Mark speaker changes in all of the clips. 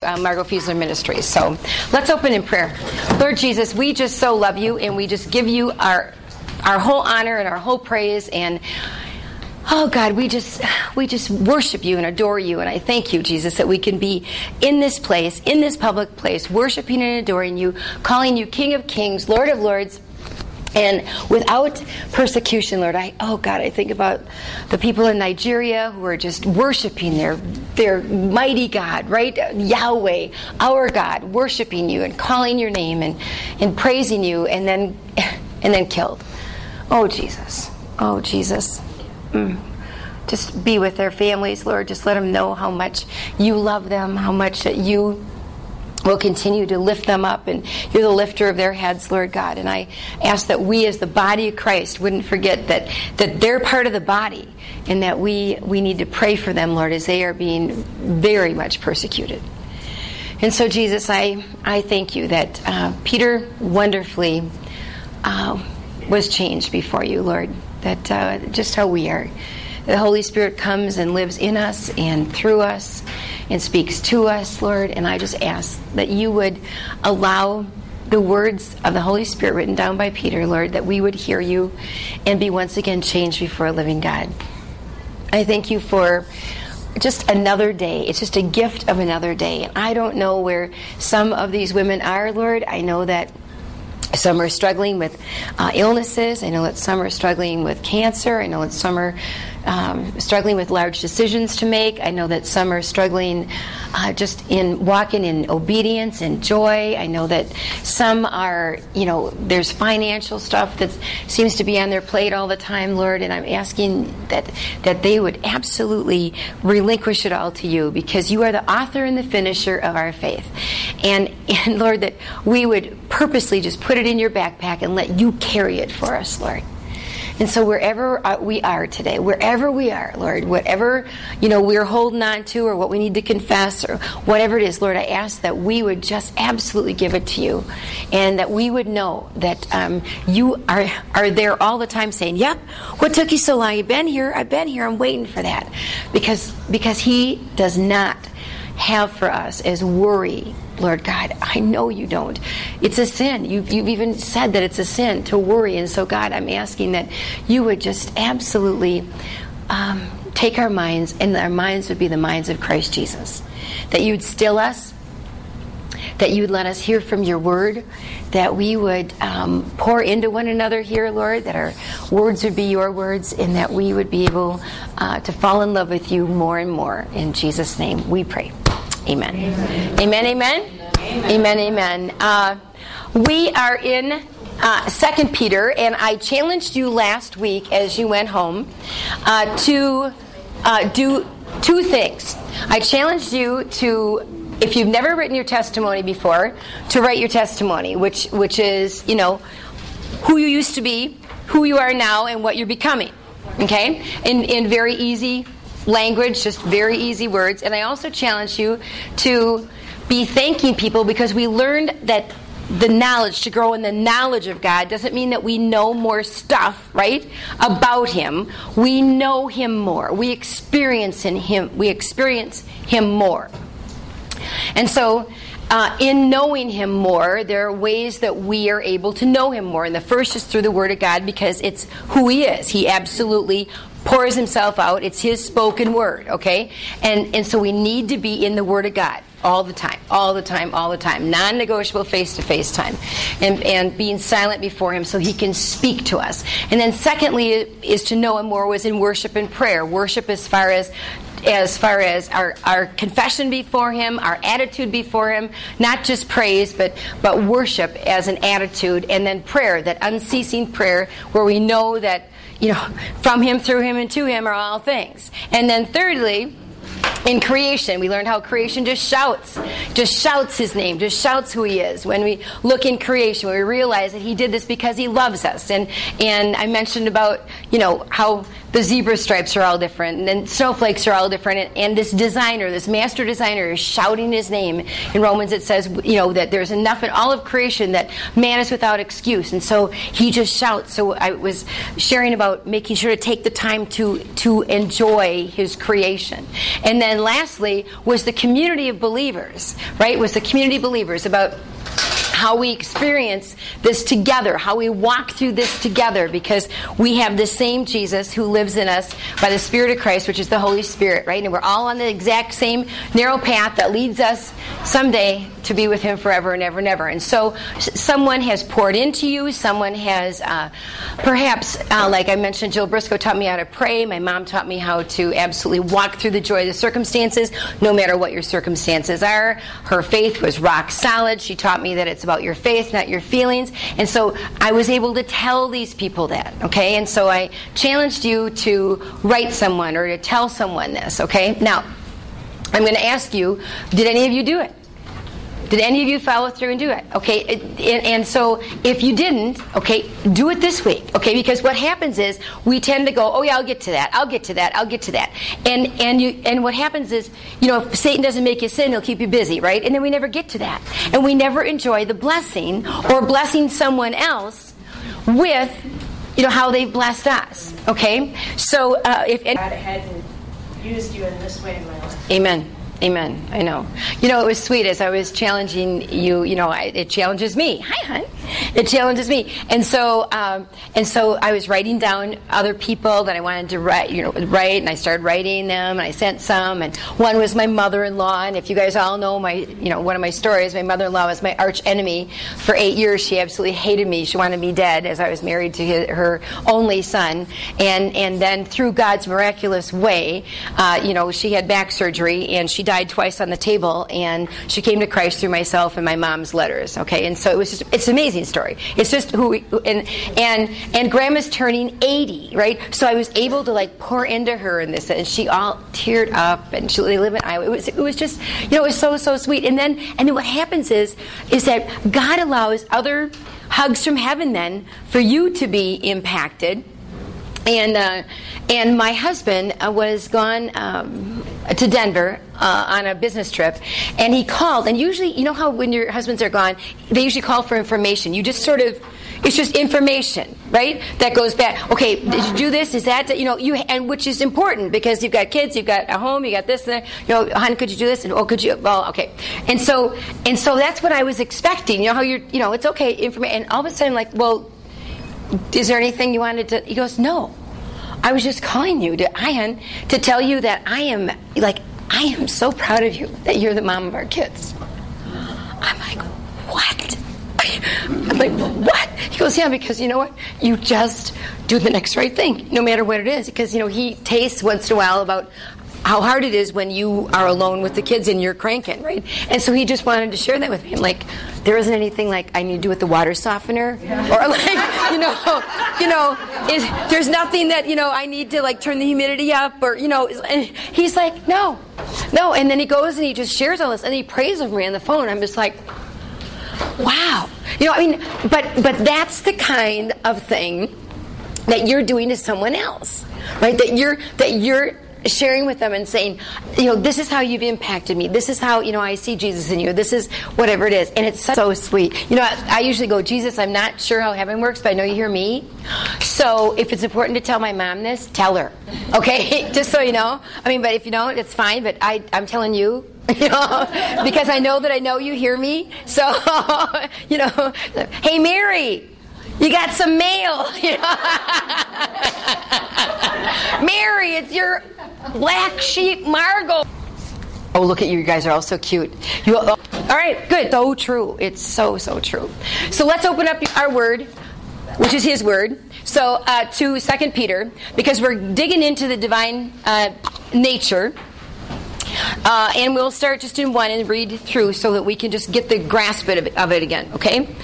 Speaker 1: uh, Margot Fiesler Ministries. So let's open in prayer. Lord Jesus, we just so love you and we just give you our our whole honor and our whole praise and Oh God, we just we just worship you and adore you and I thank you Jesus that we can be in this place, in this public place, worshiping and adoring you, calling you King of Kings, Lord of Lords, and without persecution, Lord, I oh God, I think about the people in Nigeria who are just worshiping their their mighty God, right? Yahweh, our God, worshiping you and calling your name and, and praising you and then and then killed. Oh Jesus. Oh Jesus. Mm. Just be with their families, Lord. Just let them know how much you love them, how much that you will continue to lift them up. And you're the lifter of their heads lord god. And i ask that we as the body of christ wouldn't forget that that they're part of the body and that we we need to pray for them lord as they are being very much persecuted. And so jesus i i thank you that uh, peter wonderfully uh, was changed before you lord that uh, just how we are. The Holy Spirit comes and lives in us and through us and speaks to us, Lord. And I just ask that you would allow the words of the Holy Spirit written down by Peter, Lord, that we would hear you and be once again changed before a living God. I thank you for just another day. It's just a gift of another day. And I don't know where some of these women are, Lord. I know that some are struggling with uh, illnesses. I know that some are struggling with cancer. I know that some are um, struggling with large decisions to make. I know that some are struggling uh, just in walking in obedience and joy. I know that some are, you know, there's financial stuff that seems to be on their plate all the time, Lord, and I'm asking that that they would absolutely relinquish it all to you because you are the author and the finisher of our faith. And and Lord, that we would purposely just put it in your backpack and let you carry it for us, Lord. And so wherever uh, we are today, wherever we are, Lord, whatever, you know, we're holding on to or what we need to confess or whatever it is, Lord, I ask that we would just absolutely give it to you and that we would know that um, you are, are there all the time saying, yep, what took you so long? You've been here. I've been here. I'm waiting for that. Because, because he does not have for us as worry Lord God, I know you don't. It's a sin. You've, you've even said that it's a sin to worry. And so, God, I'm asking that you would just absolutely um, take our minds, and our minds would be the minds of Christ Jesus. That you would still us, that you would let us hear from your word, that we would um, pour into one another here, Lord, that our words would be your words, and that we would be able uh, to fall in love with you more and more. In Jesus' name we pray. Amen. Amen. Amen. Amen. Amen. Uh, we are in uh, Second Peter, and I challenged you last week as you went home uh, to uh, do two things. I challenged you to, if you've never written your testimony before, to write your testimony, which which is you know who you used to be, who you are now, and what you're becoming. Okay, in in very easy language, just very easy words. And I also challenge you to be thanking people because we learned that the knowledge to grow in the knowledge of God doesn't mean that we know more stuff, right? About him. We know him more. We experience in him we experience him more. And so uh, in knowing him more, there are ways that we are able to know him more. And the first is through the Word of God because it's who he is. He absolutely pours himself out. It's his spoken word, okay? And and so we need to be in the Word of God all the time, all the time, all the time. Non-negotiable face-to-face time, and and being silent before Him so He can speak to us. And then secondly is to know Him more was in worship and prayer. Worship as far as as far as our, our confession before him our attitude before him not just praise but but worship as an attitude and then prayer that unceasing prayer where we know that you know, from him, through him, and to him are all things. And then thirdly, in creation, we learned how creation just shouts, just shouts his name, just shouts who he is. When we look in creation, we realize that he did this because he loves us. And and I mentioned about you know how the zebra stripes are all different, and then snowflakes are all different. And, and, this designer, this master designer, is shouting his name. In Romans, it says, you know, that there's enough in all of creation that man is without excuse, and so he just shouts. So I was sharing about making sure to take the time to to enjoy his creation, And then lastly was the community of believers, right? Was the community of believers about how we experience this together, how we walk through this together, because we have the same Jesus who lives in us by the Spirit of Christ, which is the Holy Spirit, right? And we're all on the exact same narrow path that leads us someday to be with Him forever and ever and ever. And so, someone has poured into you, someone has uh, perhaps, uh, like I mentioned, Jill Briscoe taught me how to pray, my mom taught me how to absolutely walk through the joy of the circumstances, no matter what your circumstances are. Her faith was rock solid. She taught me that it's about your faith, not your feelings. And so I was able to tell these people that, okay? And so I challenged you to write someone or to tell someone this, okay? Now, I'm going to ask you did any of you do it? Did any of you follow through and do it? Okay, and, and, so if you didn't, okay, do it this week. Okay, because what happens is we tend to go, oh yeah, I'll get to that, I'll get to that, I'll get to that, and and you and what happens is, you know, if Satan doesn't make you sin, he'll keep you busy, right? And then we never get to that, and we never enjoy the blessing or blessing someone else with, you know, how they've blessed us. Okay, so uh, if
Speaker 2: God hadn't used you in this way in my life.
Speaker 1: Amen. Amen. I know. You know, it was sweet as I was challenging you. You know, I, it challenges me. Hi, hon. It challenges me, and so um, and so I was writing down other people that I wanted to write. You know, write, and I started writing them, and I sent some. And one was my mother-in-law. And if you guys all know my, you know, one of my stories, my mother-in-law was my arch enemy for eight years. She absolutely hated me. She wanted me dead, as I was married to his, her only son. And and then through God's miraculous way, uh, you know, she had back surgery, and she died twice on the table, and she came to Christ through myself and my mom's letters. Okay, and so it was just it's an amazing story. It's just who and and and Grandma's turning eighty, right? So I was able to like pour into her in this, and she all teared up, and she they live in Iowa. It was it was just you know it was so so sweet. And then and then what happens is is that God allows other hugs from heaven then for you to be impacted and uh, and my husband uh, was gone um, to Denver uh, on a business trip, and he called. And usually, you know how when your husbands are gone, they usually call for information. You just sort of. It's just information, right? That goes back. Okay, did you do this? Is that you know you and which is important because you've got kids, you've got a home, you got this, and that. You know, hon, could you do this? And oh, could you? Well, okay. And so and so that's what I was expecting. You know how you're. You know, it's okay. Information. And all of a sudden, like, well, is there anything you wanted to? He goes, no. I was just calling you to Ian to tell you that I am like I am so proud of you that you're the mom of our kids. I'm like, what? I'm like, what? He goes, yeah, because you know what? You just do the next right thing, no matter what it is. Because you know he tastes once in a while about how hard it is when you are alone with the kids and you're cranking, right? And so he just wanted to share that with me. I'm like, there isn't anything like I need to do with the water softener, or like, you know, you know, is, there's nothing that you know I need to like turn the humidity up, or you know. And he's like, no, no. And then he goes and he just shares all this, and he prays with me on the phone. I'm just like, wow, you know. I mean, but but that's the kind of thing that you're doing to someone else, right? That you're that you're sharing with them and saying, you know, this is how you've impacted me. This is how, you know, I see Jesus in you. This is whatever it is. And it's so sweet. You know, I, I usually go, Jesus, I'm not sure how heaven works, but I know you hear me. So if it's important to tell my mom this, tell her. Okay? Just so you know. I mean, but if you don't, it's fine. But I, I'm telling you, you know, because I know that I know you hear me. So, you know, hey, Mary, you got some mail. You know? Mary, it's your black sheep Margot. Oh, look at you. You guys are all so cute. You, oh, all right, good. So true. It's so, so true. So let's open up our word, which is his word. So uh, to Second Peter, because we're digging into the divine uh, nature. Uh, and we'll start just in one and read through so that we can just get the grasp of it, of it again, okay?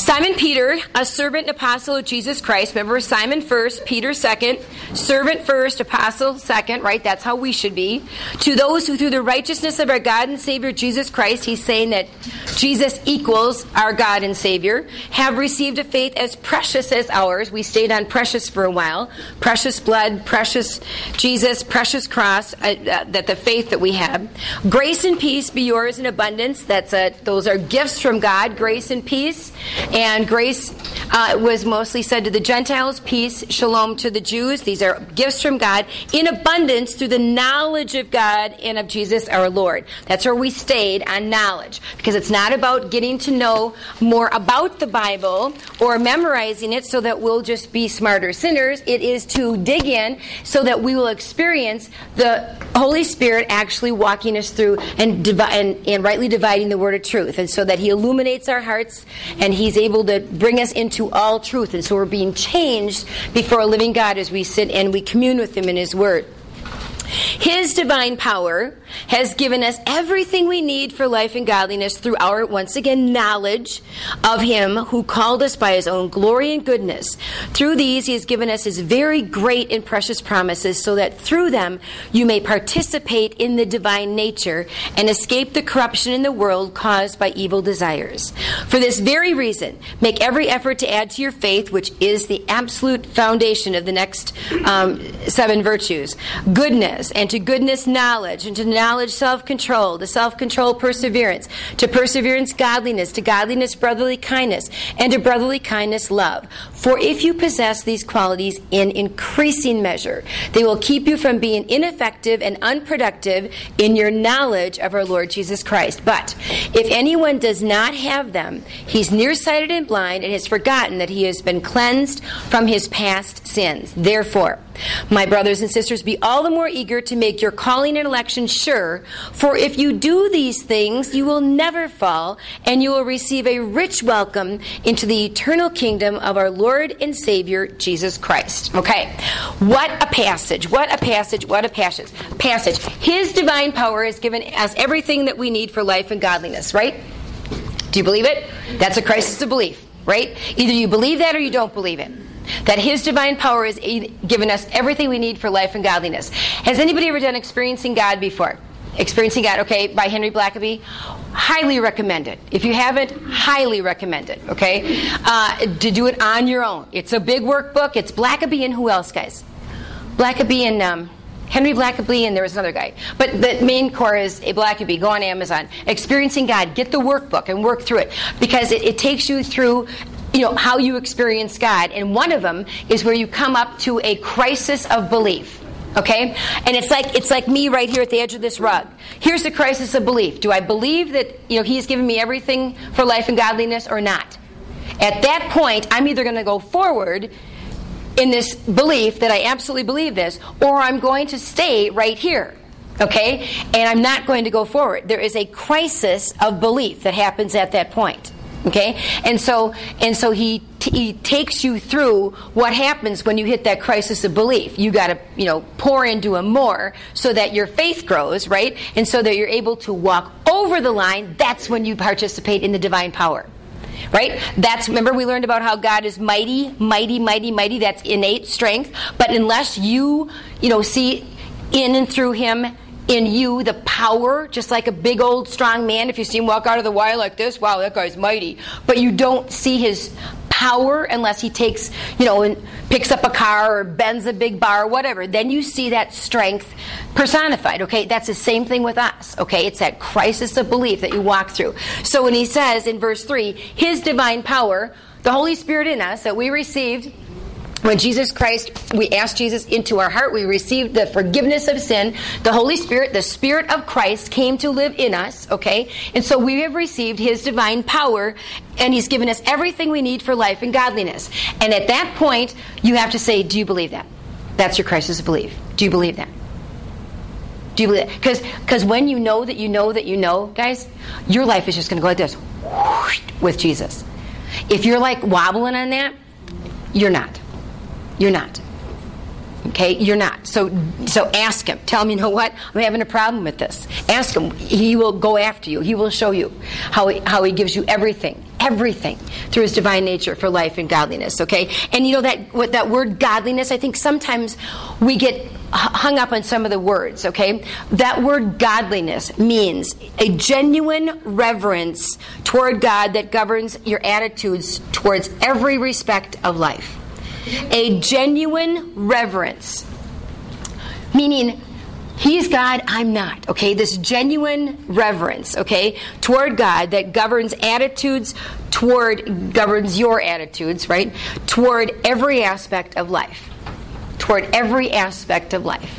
Speaker 1: Simon Peter, a servant and apostle of Jesus Christ. Remember, Simon first, Peter second, servant first, apostle second, right? That's how we should be. To those who, through the righteousness of our God and Savior Jesus Christ, he's saying that Jesus equals our God and Savior, have received a faith as precious as ours. We stayed on precious for a while. Precious blood, precious Jesus, precious cross, uh, uh, that the faith that we have. Grace and peace be yours in abundance. That's a, those are gifts from God, grace and peace And grace uh, was mostly said to the Gentiles, peace, shalom to the Jews. These are gifts from God in abundance through the knowledge of God and of Jesus our Lord. That's where we stayed on knowledge because it's not about getting to know more about the Bible or memorizing it so that we'll just be smarter sinners. It is to dig in so that we will experience the Holy Spirit actually walking us through and, divi- and, and rightly dividing the word of truth. And so that He illuminates our hearts and He's able to bring us into all truth. And so we're being changed before a living God as we sit and we commune with Him in His word. His divine power has given us everything we need for life and godliness through our, once again, knowledge of Him who called us by His own glory and goodness. Through these, He has given us His very great and precious promises so that through them you may participate in the divine nature and escape the corruption in the world caused by evil desires. For this very reason, make every effort to add to your faith, which is the absolute foundation of the next um, seven virtues, goodness, and to goodness, knowledge, and to knowledge, self control, to self control, perseverance, to perseverance, godliness, to godliness, brotherly kindness, and to brotherly kindness, love. For if you possess these qualities in increasing measure, they will keep you from being ineffective and unproductive in your knowledge of our Lord Jesus Christ. But if anyone does not have them, he's nearsighted and blind and has forgotten that he has been cleansed from his past sins. Therefore, my brothers and sisters, be all the more eager to make your calling and election sure, for if you do these things, you will never fall, and you will receive a rich welcome into the eternal kingdom of our Lord and Savior, Jesus Christ. Okay, what a passage, what a passage, what a passage. Passage. His divine power has given us everything that we need for life and godliness, right? Do you believe it? That's a crisis of belief, right? Either you believe that or you don't believe it that His divine power has given us everything we need for life and godliness. Has anybody ever done Experiencing God before? Experiencing God, okay, by Henry Blackaby. Highly recommend it. If you haven't, highly recommend it, okay? Uh, to do it on your own. It's a big workbook. It's Blackaby and who else, guys? Blackaby and. Um, Henry Blackaby, and there was another guy. But the main core is a Blackaby. Go on Amazon. Experiencing God. Get the workbook and work through it because it, it takes you through you know how you experience God, and one of them is where you come up to a crisis of belief. Okay, and it's like it's like me right here at the edge of this rug. Here's the crisis of belief. Do I believe that you know He's given me everything for life and godliness, or not? At that point, I'm either going to go forward in this belief that I absolutely believe this, or I'm going to stay right here. Okay, and I'm not going to go forward. There is a crisis of belief that happens at that point. Okay, and so and so he t- he takes you through what happens when you hit that crisis of belief. You got to you know pour into him more so that your faith grows, right? And so that you're able to walk over the line. That's when you participate in the divine power. Right? That's remember we learned about how God is mighty, mighty, mighty, mighty. That's innate strength. But unless you, you know, see in and through him in you the power, just like a big old strong man. If you see him walk out of the wire like this, wow, that guy's mighty. But you don't see his power unless he takes, you know, and picks up a car or bends a big bar or whatever. Then you see that strength personified. Okay, that's the same thing with us. Okay, it's that crisis of belief that you walk through. So when he says in verse 3, his divine power, the Holy Spirit in us that we received when Jesus Christ, we asked Jesus into our heart, we received the forgiveness of sin. The Holy Spirit, the Spirit of Christ, came to live in us, okay? And so we have received His divine power, and He's given us everything we need for life and godliness. And at that point, you have to say, Do you believe that? That's your crisis of belief. Do you believe that? Do you believe that? Because because when you know that you know that you know, guys, your life is just going to go like this with Jesus. If you're like wobbling on that, you're not. You're not. Okay, you're not. So so ask him. Tell him, you know what? I'm having a problem with this. Ask him. He will go after you. He will show you how he, how he gives you everything, everything through his divine nature for life and godliness, okay? And you know that what that word godliness, I think sometimes we get hung up on some of the words, okay? That word godliness means a genuine reverence toward God that governs your attitudes towards every respect of life a genuine reverence. Meaning, He's God, I'm not. Okay, this genuine reverence, okay, toward God that governs attitudes toward governs your attitudes, right? Toward every aspect of life. Toward every aspect of life.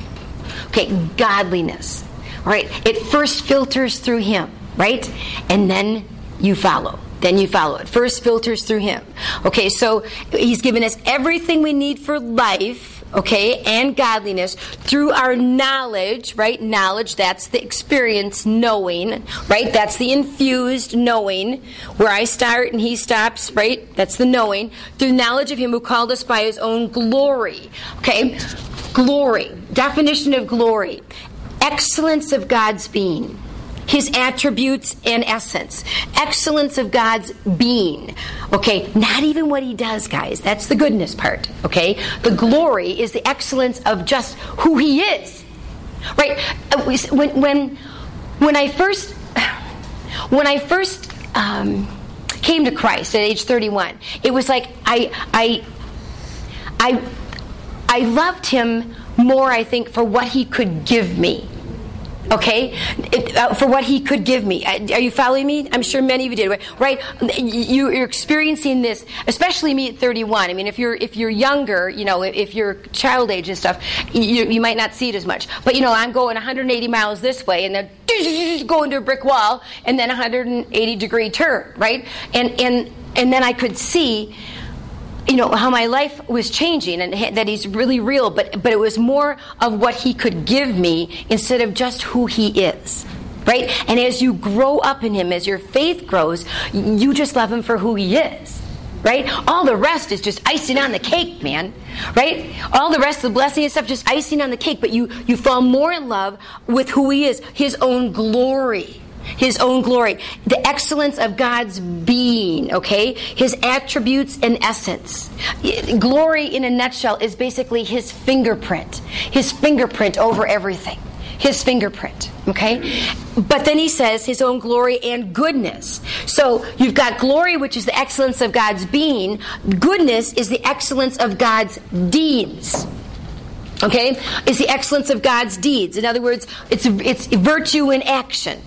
Speaker 1: Okay, godliness. Right? It first filters through him, right? And then you follow. Then you follow it. First filters through him. Okay, so he's given us everything we need for life okay, and godliness through our knowledge, right? Knowledge, that's the experience, knowing, right? That's the infused knowing, where I start and he stops, right? That's the knowing. Through knowledge of him who called us by his own glory, okay? Glory, definition of glory, excellence of God's being his attributes and essence, excellence of God's being. Okay, not even what he does, guys. That's the goodness part. Okay, the glory is the excellence of just who he is. Right? Uh, when when when I first when I first um, came to Christ at age 31, it was like I I I I loved him more. I think for what he could give me okay? It, uh, for what he could give me. Uh, are you following me? I'm sure many of you did right? You, are experiencing this especially me at 31 i mean if you're if you're younger you know if you're child age and stuff you, you might not see it as much. But you know i'm going 180 miles this way and then go into a brick wall and then 180 degree turn right? And and and then i could see you know how my life was changing and that he's really real but but it was more of what he could give me instead of just who he is right? And as you grow up in him as your faith grows you just love him for who he is right? All the rest is just icing on the cake man right? All the rest of the blessing and stuff just icing on the cake but you you fall more in love with who he is his own glory his own glory, the excellence of God's being, okay? His attributes and essence. Glory, in a nutshell, is basically his fingerprint, his fingerprint over everything. His fingerprint, okay? But then he says his own glory and goodness. So you've got glory, which is the excellence of God's being, goodness is the excellence of God's deeds okay is the excellence of god's deeds in other words it's it's virtue in action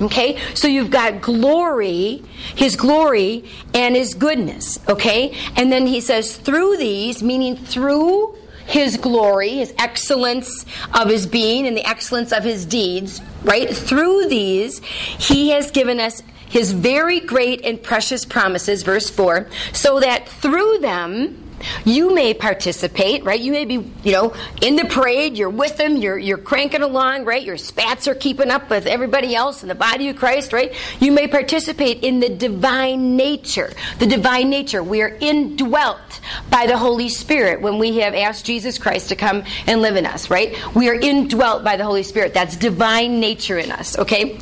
Speaker 1: Okay? So you've got glory, his glory, and his goodness. Okay? And then he says, through these, meaning through his glory, his excellence of his being, and the excellence of his deeds, right? Through these, he has given us his very great and precious promises, verse 4, so that through them, you may participate, right? You may be, you know, in the parade, you're with them, you're, you're cranking along, right? Your spats are keeping up with everybody else in the body of Christ, right? You may participate in the divine nature. The divine nature. We are indwelt by the Holy Spirit when we have asked Jesus Christ to come and live in us, right? We are indwelt by the Holy Spirit. That's divine nature in us, okay?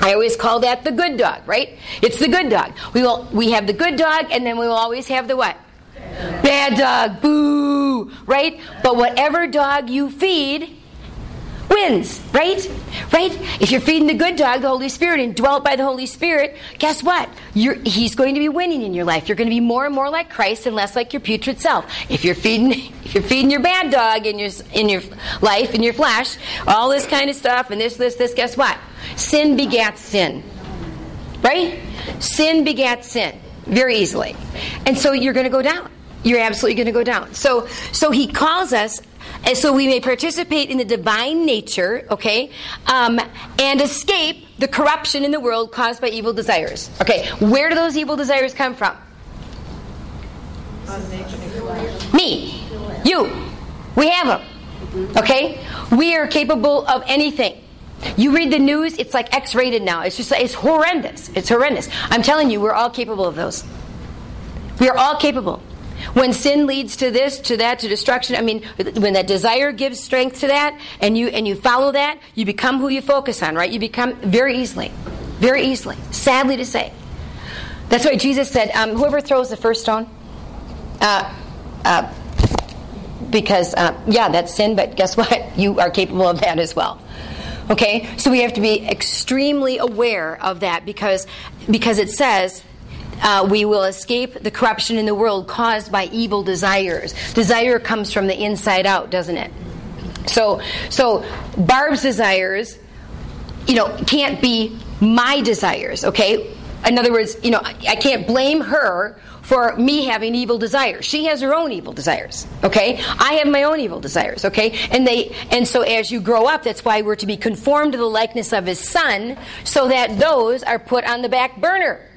Speaker 1: I always call that the good dog, right? It's the good dog. We will we have the good dog and then we will always have the what? Bad dog, boo, right? But whatever dog you feed wins, right? Right? If you're feeding the good dog, the Holy Spirit, and dwelt by the Holy Spirit, guess what? You're, he's going to be winning in your life. You're going to be more and more like Christ and less like your putrid self. If you're feeding, if you're feeding your bad dog in your in your life, in your flesh, all this kind of stuff, and this, this, this, guess what? Sin begats sin, right? Sin begats sin very easily, and so you're going to go down you're absolutely going to go down. So, so he calls us and so we may participate in the divine nature, okay, um, and escape the corruption in the world caused by evil desires. Okay, where do those evil desires come from? Me, you, we have them. Okay, we are capable of anything. You read the news; it's like X-rated now. It's just it's horrendous. It's horrendous. I'm telling you, we're all capable of those. We are all capable. When sin leads to this, to that, to destruction, I mean, when that desire gives strength to that, and you and you follow that, you become who you focus on, right? You become very easily, very easily. Sadly to say, that's why Jesus said, um, "Whoever throws the first stone." Uh, uh, because uh, yeah, that's sin, but guess what? You are capable of that as well. Okay, so we have to be extremely aware of that because because it says uh, we will escape the corruption in the world caused by evil desires. Desire comes from the inside out, doesn't it? So, so Barb's desires, you know, can't be my desires, okay? In other words, you know, I can't blame her for me having evil desires. She has her own evil desires, okay? I have my own evil desires, okay? And they and so as you grow up, that's why we're to be conformed to the likeness of his son so that those are put on the back burner.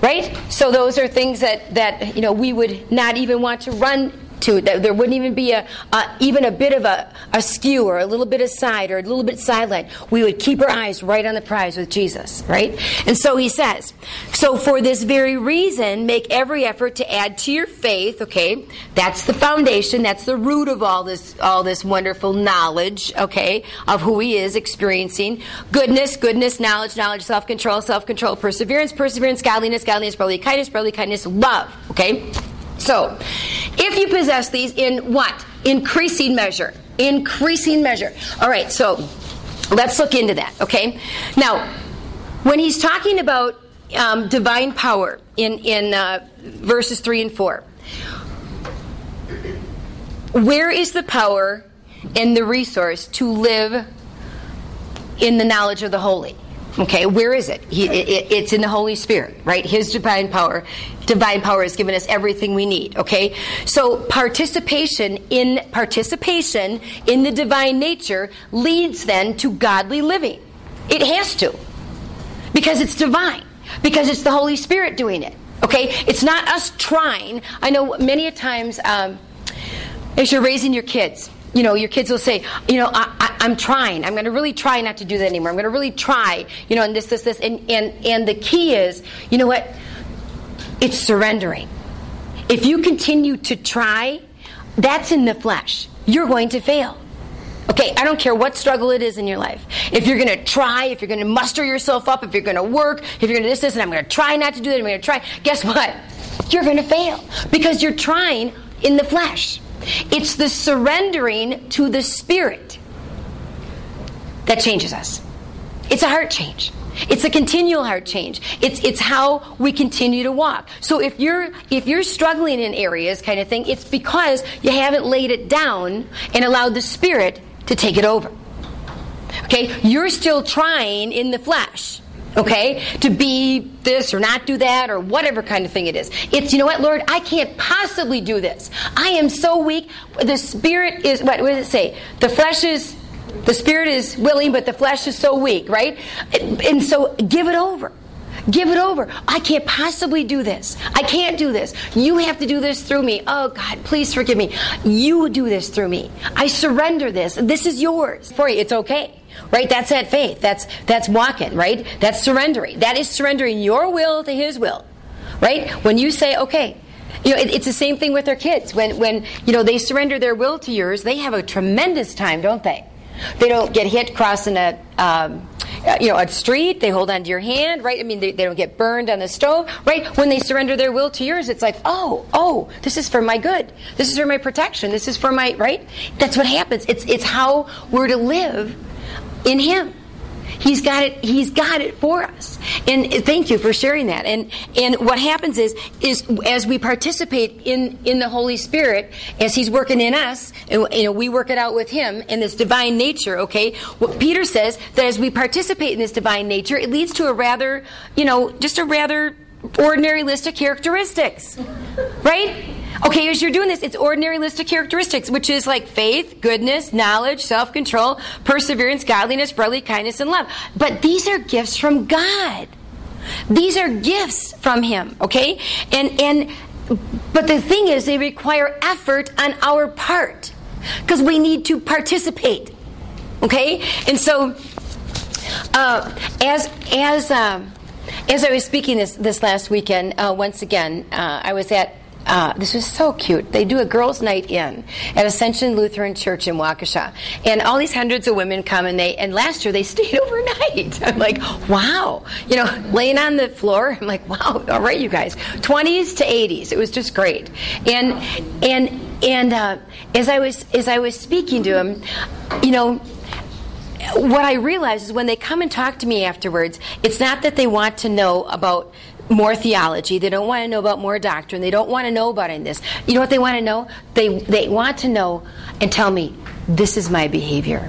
Speaker 1: Right? So those are things that that you know we would not even want to run to. There wouldn't even be a, a, even a bit of a, a skew or a little bit of side or a little bit sideline. We would keep our eyes right on the prize with Jesus, right? And so he says, so for this very reason, make every effort to add to your faith. Okay, that's the foundation. That's the root of all this all this wonderful knowledge. Okay, of who he is experiencing goodness, goodness, knowledge, knowledge, self control, self control, perseverance, perseverance, godliness, godliness, brotherly kindness, brotherly kindness, love. Okay. So, if you possess these in what? Increasing measure. Increasing measure. All right, so let's look into that, okay? Now, when he's talking about um, divine power in, in uh, verses 3 and 4, where is the power and the resource to live in the knowledge of the holy? Okay, where is it? He, it? It's in the Holy Spirit, right? His divine power. Divine power has given us everything we need. Okay, so participation in participation in the divine nature leads then to godly living. It has to, because it's divine. Because it's the Holy Spirit doing it. Okay, it's not us trying. I know many a times um, as you're raising your kids, you know, your kids will say, you know, I, am trying. I'm going to really try not to do that anymore. I'm going to really try, you know, and this, this, this. And, and, and the key is, you know what? It's surrendering. If you continue to try, that's in the flesh. You're going to fail. Okay, I don't care what struggle it is in your life. If you're going to try, if you're going to muster yourself up, if you're going to work, if you're going to this, this, and I'm going to try not to do that, I'm to try, guess what? You're going to fail because you're trying in the flesh. It's the surrendering to the Spirit that changes us. It's a heart change. It's a continual heart change. It's it's how we continue to walk. So if you're if you're struggling in areas kind of thing, it's because you haven't laid it down and allowed the spirit to take it over. Okay? You're still trying in the flesh okay, to be this or not do that or whatever kind of thing it is. It's, you know what, Lord, I can't possibly do this. I am so weak. The spirit is, what, what does it say? The flesh is, the spirit is willing, but the flesh is so weak, right? And so give it over. Give it over. I can't possibly do this. I can't do this. You have to do this through me. Oh, God, please forgive me. You do this through me. I surrender this. This is yours. For you, it's okay. Right? That's that faith. That's that's walking, right? That's surrendering. That is surrendering your will to his will. Right? When you say, okay, you know, it, it's the same thing with their kids. When when you know they surrender their will to yours, they have a tremendous time, don't they? They don't get hit crossing a um, you know a street. They hold onto your hand, right? I mean, they, they don't get burned on the stove, right? When they surrender their will to yours, it's like, oh, oh, this is for my good. This is for my protection. This is for my right. That's what happens. It's it's how we're to live in Him. He's got it. He's got it for us. And thank you for sharing that. And and what happens is is as we participate in in the Holy Spirit, as He's working in us, and you know we work it out with Him in this divine nature. Okay, what Peter says that as we participate in this divine nature, it leads to a rather you know just a rather ordinary list of characteristics, right? Okay, as you're doing this, it's ordinary list of characteristics, which is like faith, goodness, knowledge, self control, perseverance, godliness, brotherly kindness, and love. But these are gifts from God. These are gifts from Him, okay? And, and, but the thing is, they require effort on our part because we need to participate, okay? And so, uh, as, as, um, as I was speaking this, this last weekend, uh, once again, uh, I was at uh, this was so cute. They do a girls' night in at Ascension Lutheran Church in Waukesha, and all these hundreds of women come and they. And last year they stayed overnight. I'm like, wow, you know, laying on the floor. I'm like, wow, all right, you guys, 20s to 80s. It was just great. And and and uh, as I was as I was speaking to them, you know, what I realize is when they come and talk to me afterwards, it's not that they want to know about more theology. They don't want to know about more doctrine. They don't want to know about any this. You know what they want to know? They they want to know and tell me this is my behavior.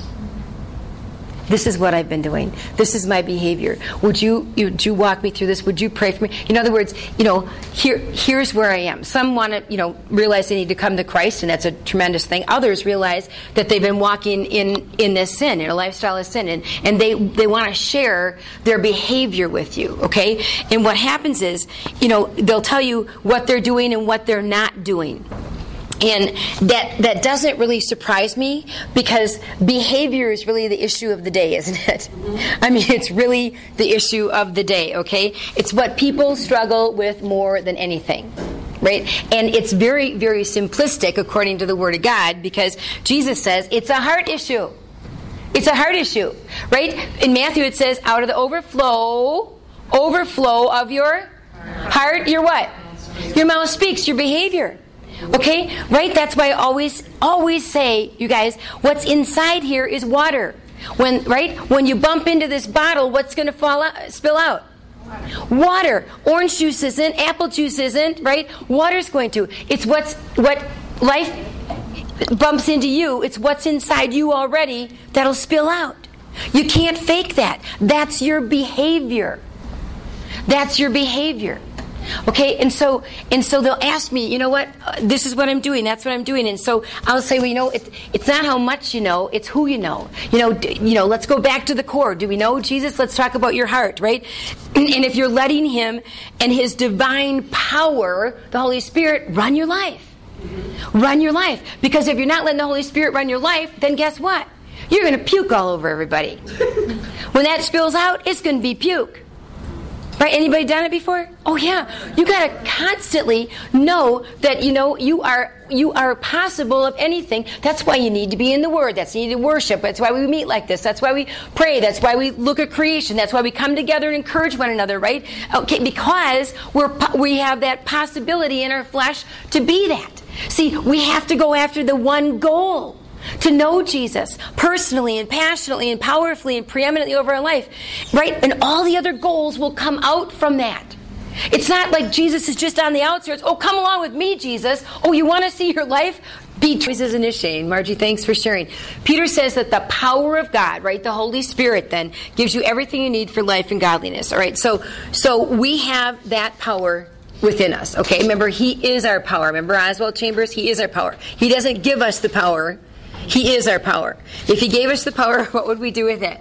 Speaker 1: This is what I've been doing. This is my behavior. Would you, you would you walk me through this? Would you pray for me? In other words, you know, here here's where I am. Some want to, you know, realize they need to come to Christ, and that's a tremendous thing. Others realize that they've been walking in in this sin, in a lifestyle of sin, and and they they want to share their behavior with you. Okay, and what happens is, you know, they'll tell you what they're doing and what they're not doing and that that doesn't really surprise me because behavior is really the issue of the day isn't it? I mean it's really the issue of the day okay? It's what people struggle with more than anything right? And it's very very simplistic according to the word of god because jesus says it's a heart issue. It's a heart issue right? In matthew it says out of the overflow overflow of your heart your what? Your mouth speaks your behavior Okay? Right? That's why I always always say, you guys, what's inside here is water. When right? When you bump into this bottle, what's going to fall out, spill out? Water. Orange juice isn't, apple juice isn't, right? Water's going to. It's what's what life bumps into you. It's what's inside you already that'll spill out. You can't fake that. That's your behavior. That's your behavior. Okay, and so and so they'll ask me, you know what? Uh, this is what I'm doing. That's what I'm doing. And so I'll say, well, you know, it's it's not how much you know, it's who you know. You know, d- you know. Let's go back to the core. Do we know Jesus? Let's talk about your heart, right? And, and if you're letting Him and His divine power, the Holy Spirit, run your life, run your life. Because if you're not letting the Holy Spirit run your life, then guess what? You're going to puke all over everybody. when that spills out, it's going to be puke. Right? Anybody done it before? Oh yeah. You got to constantly know that you know you are you are possible of anything. That's why you need to be in the Word. That's you need to worship. That's why we meet like this. That's why we pray. That's why we look at creation. That's why we come together and encourage one another. Right? Okay, because we're we have that possibility in our flesh to be that. See, we have to go after the one goal to know Jesus personally and passionately and powerfully and preeminently over our life, right? And all the other goals will come out from that. It's not like Jesus is just on the outskirts. Oh, come along with me, Jesus. Oh, you want to see your life? Be choices Shane. Margie, thanks for sharing. Peter says that the power of God, right, the Holy Spirit then gives you everything you need for life and godliness. All right. So so we have that power within us. Okay. Remember, he is our power. Remember Oswald Chambers? He is our power. He doesn't give us the power. He is our power. If He gave us the power, what would we do with it?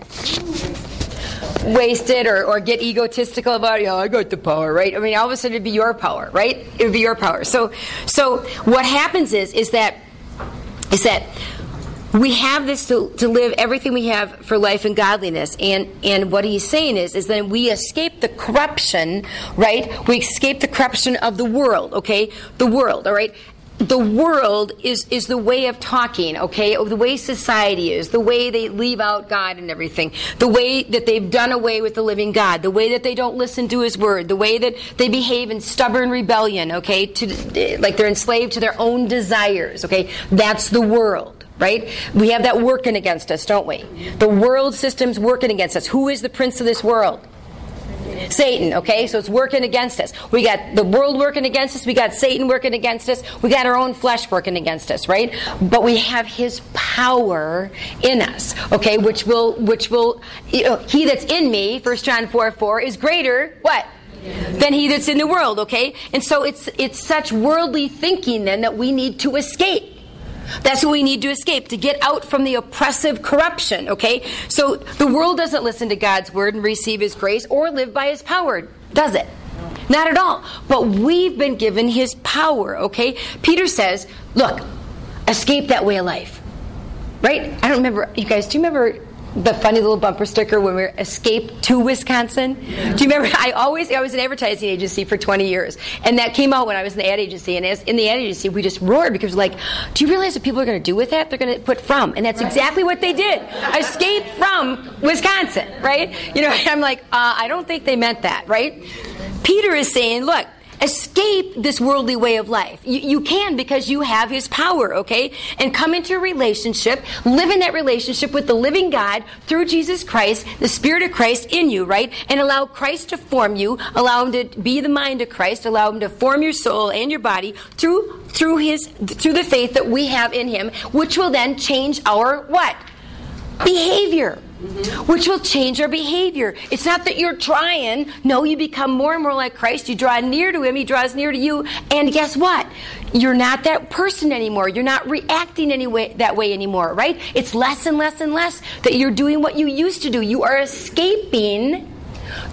Speaker 1: Waste it or, or get egotistical about. Yeah, I got the power, right? I mean, all of a sudden it'd be your power, right? It would be your power. So, so what happens is, is that, is that we have this to, to live everything we have for life and godliness and and what he's saying is is that we escape the corruption right we escape the corruption of the world okay the world all right the world is is the way of talking okay? Oh, the way society is the way they leave out god and everything the way that they've done away with the living god the way that they don't listen to his word the way that they behave in stubborn rebellion okay? To like they're enslaved to their own desires okay? That's the world right? We have that working against us don't we? The world system's working against us. Who is the prince of this world Satan, okay? So it's working against us. We got the world working against us. We got Satan working against us. We got our own flesh working against us, right? But we have his power in us, okay? Which will, which will, you know, he that's in me, 1 John 4 4, is greater, what? Than he that's in the world, okay? And so it's, it's such worldly thinking then that we need to escape. That's what we need to escape, to get out from the oppressive corruption, okay? So the world doesn't listen to God's word and receive his grace or live by his power, does it? Not at all. But we've been given his power, okay? Peter says, look, escape that way of life. Right? I don't remember, you guys, do you remember the funny little bumper sticker when we were escape to Wisconsin. Yeah. Do you remember? I always I was an advertising agency for 20 years, and that came out when I was in the ad agency. And as in the ad agency, we just roared because like, do you realize what people are going to do with that? They're going to put from, and that's right. exactly what they did. Escape from Wisconsin, right? You know, I'm like, uh, I don't think they meant that, right? Peter is saying, look, escape this worldly way of life. You, you can because you have His power, okay? And come into a relationship, live in that relationship with the living God through Jesus Christ, the Spirit of Christ in you, right? And allow Christ to form you, allow Him to be the mind of Christ, allow Him to form your soul and your body through through His through the faith that we have in Him, which will then change our what behavior. Mm-hmm. Which will change our behavior. It's not that you're trying. No, you become more and more like Christ. You draw near to Him, He draws near to you. And guess what? You're not that person anymore. You're not reacting any way, that way anymore, right? It's less and less and less that you're doing what you used to do. You are escaping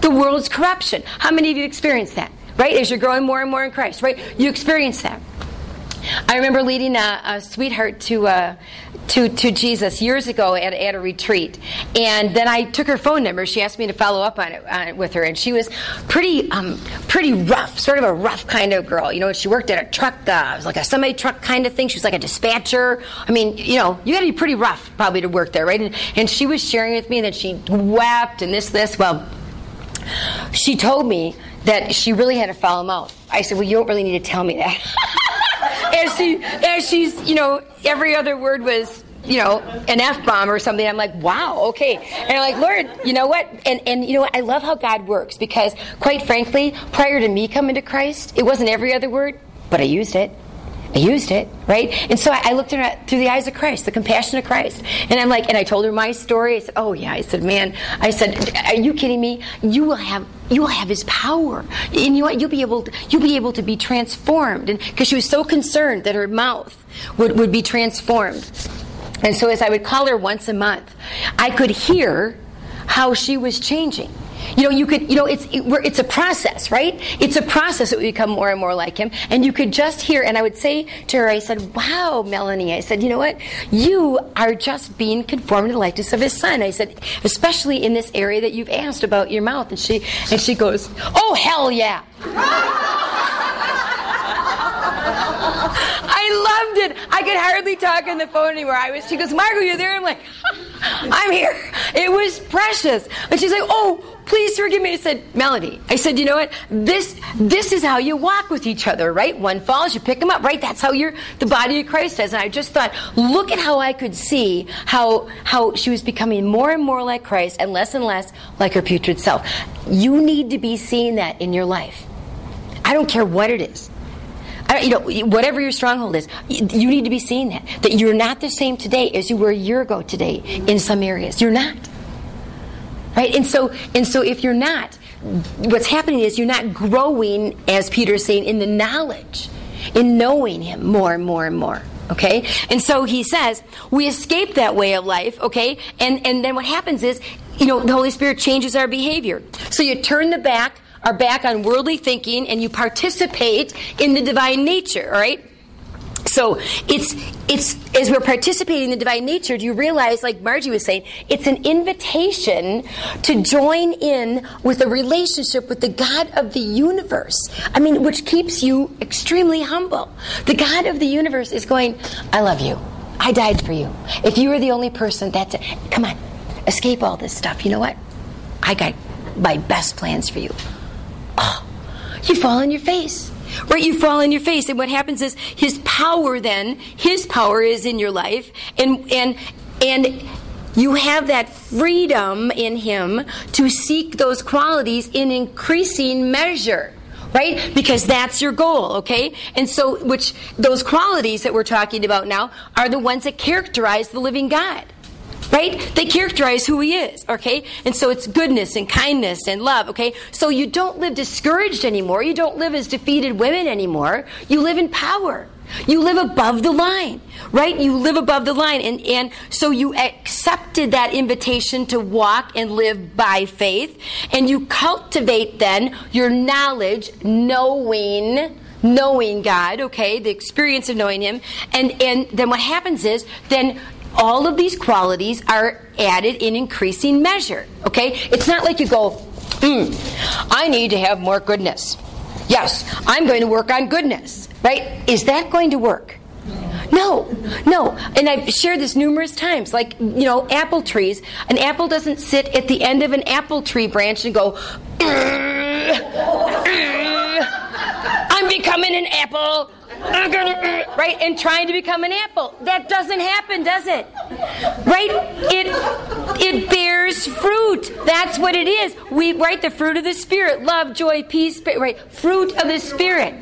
Speaker 1: the world's corruption. How many of you experienced that? Right? As you're growing more and more in Christ, right? You experience that. I remember leading a, a sweetheart to, uh, to, to Jesus years ago at, at a retreat. And then I took her phone number. She asked me to follow up on it, on it with her. And she was pretty, um, pretty rough, sort of a rough kind of girl. You know, she worked at a truck, uh, it was like a semi truck kind of thing. She was like a dispatcher. I mean, you know, you got to be pretty rough probably to work there, right? And, and she was sharing with me that she wept and this, this. Well, she told me that she really had to follow him out. I said, Well, you don't really need to tell me that. as she as she's you know every other word was you know an f bomb or something. I'm like, wow, okay. And I'm like, Lord, you know what? And and you know what? I love how God works because quite frankly, prior to me coming to Christ, it wasn't every other word, but I used it. I used it, right? And so I, I looked at her through the eyes of Christ, the compassion of Christ. And I'm like, and I told her my story. I said, oh yeah. I said, man, I said, are you kidding me? You will have, you will have His power, and you? You'll be able, to, you'll be able to be transformed. And because she was so concerned that her mouth would would be transformed. And so as I would call her once a month, I could hear how she was changing. You know, you could, you know, it's it, it's a process, right? It's a process that we become more and more like him. And you could just hear, and I would say to her, I said, "Wow, Melanie," I said, "You know what? You are just being conformed to the likeness of His Son." I said, especially in this area that you've asked about your mouth. And she and she goes, "Oh hell yeah!" I loved it. I could hardly talk on the phone anymore. I was. She goes, "Margot, you're there." I'm like, "I'm here." It was precious. And she's like, "Oh." please forgive me. I said, Melody, I said, you know what? This this is how you walk with each other, right? One falls, you pick them up, right? That's how you're the body of Christ is. And I just thought, look at how I could see how how she was becoming more and more like Christ and less and less like her putrid self. You need to be seeing that in your life. I don't care what it is. You know, whatever your stronghold is, you need to be seeing that. That you're not the same today as you were a year ago today in some areas. You're not. Right? And so and so if you're not, what's happening is you're not growing, as Peter's saying, in the knowledge, in knowing him more and more and more. Okay? And so he says, we escape that way of life, okay? And and then what happens is, you know, the Holy Spirit changes our behavior. So you turn the back, our back on worldly thinking, and you participate in the divine nature, all right? So it's it's as we're participating in the divine nature, do you realize, like Margie was saying, it's an invitation to join in with a relationship with the God of the universe. I mean, which keeps you extremely humble. The God of the universe is going, I love you. I died for you. If you were the only person, that's it. Come on, escape all this stuff. You know what? I got my best plans for you. Oh, you fall on your face. Right? You fall on your face. And what happens is his power then, his power is in your life. And, and, and, you have that freedom in him to seek those qualities in increasing measure right because that's your goal okay and so which those qualities that we're talking about now are the ones that characterize the living god right? They characterize who he is, okay? And so it's goodness and kindness and love, okay? So you don't live discouraged anymore. You don't live as defeated women anymore. You live in power. You live above the line, right? You live above the line. And, and so you accepted that invitation to walk and live by faith. And you cultivate then your knowledge, knowing knowing God, okay, the experience of knowing Him, and and then what happens is then all of these qualities are added in increasing measure. Okay? It's not like you go, hmm, I need to have more goodness. Yes, I'm going to work on goodness. Right? Is that going to work? No, no. And I've shared this numerous times. Like, you know, apple trees. An apple doesn't sit at the end of an apple tree branch and go, I'm becoming an apple. I'm gonna, uh, right? And trying to become an apple. That doesn't happen, does it? Right? It it bears fruit. That's what it is. We right the fruit of the spirit, love, joy, peace, right? Fruit of the spirit.